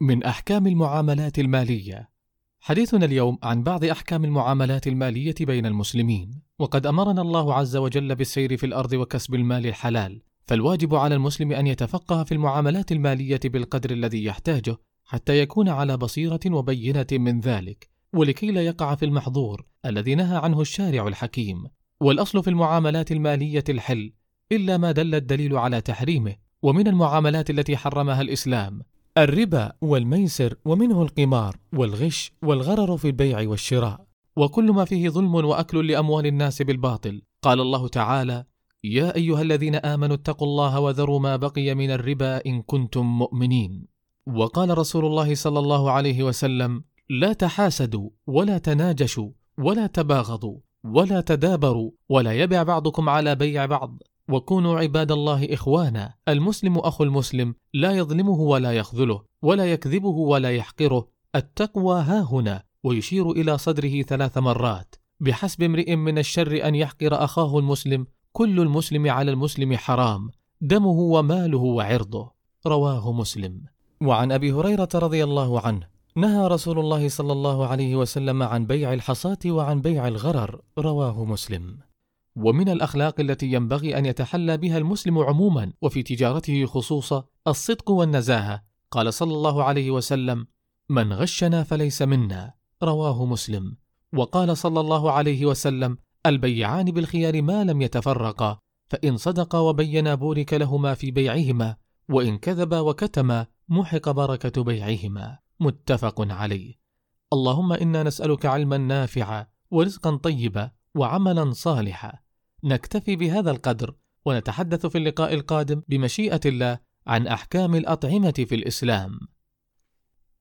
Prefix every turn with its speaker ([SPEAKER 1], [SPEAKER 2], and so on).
[SPEAKER 1] من أحكام المعاملات المالية. حديثنا اليوم عن بعض أحكام المعاملات المالية بين المسلمين. وقد أمرنا الله عز وجل بالسير في الأرض وكسب المال الحلال. فالواجب على المسلم أن يتفقه في المعاملات المالية بالقدر الذي يحتاجه حتى يكون على بصيرة وبينة من ذلك. ولكي لا يقع في المحظور الذي نهى عنه الشارع الحكيم. والأصل في المعاملات المالية الحل إلا ما دل الدليل على تحريمه. ومن المعاملات التي حرمها الإسلام الربا والميسر ومنه القمار والغش والغرر في البيع والشراء. وكل ما فيه ظلم وأكل لأموال الناس بالباطل. قال الله تعالى يا أيها الذين آمنوا اتقوا الله وذروا ما بقي من الربا إن كنتم مؤمنين. وقال رسول الله صلى الله عليه وسلم لا تحاسدوا ولا تناجشوا ولا تباغضوا ولا تدابروا ولا يبع بعضكم على بيع بعض. وكونوا عباد الله إخوانا المسلم أخو المسلم لا يظلمه ولا يخذله ولا يكذبه ولا يحقره التقوى ها هنا ويشير إلى صدره ثلاث مرات بحسب امرئ من الشر أن يحقر أخاه المسلم كل المسلم على المسلم حرام دمه وماله وعرضه. رواه مسلم. وعن أبي هريرة رضي الله عنه نهى رسول الله صلى الله عليه وسلم عن بيع الحصاة وعن بيع الغرر رواه مسلم. ومن الأخلاق التي ينبغي أن يتحلى بها المسلم عموما وفي تجارته خصوصا الصدق والنزاهة. قال صلى الله عليه وسلم من غشنا فليس منا. رواه مسلم. وقال صلى الله عليه وسلم البيعان بالخيار ما لم يتفرقا فإن صدقا وبينا بورك لهما في بيعهما وإن كذبا وكتما محق بركة بيعهما. متفق عليه. اللهم إنا نسألك علما نافعا ورزقا طيبا وعملا صالحا. نكتفي بهذا القدر ونتحدث في اللقاء القادم بمشيئة الله عن أحكام الأطعمة في الإسلام.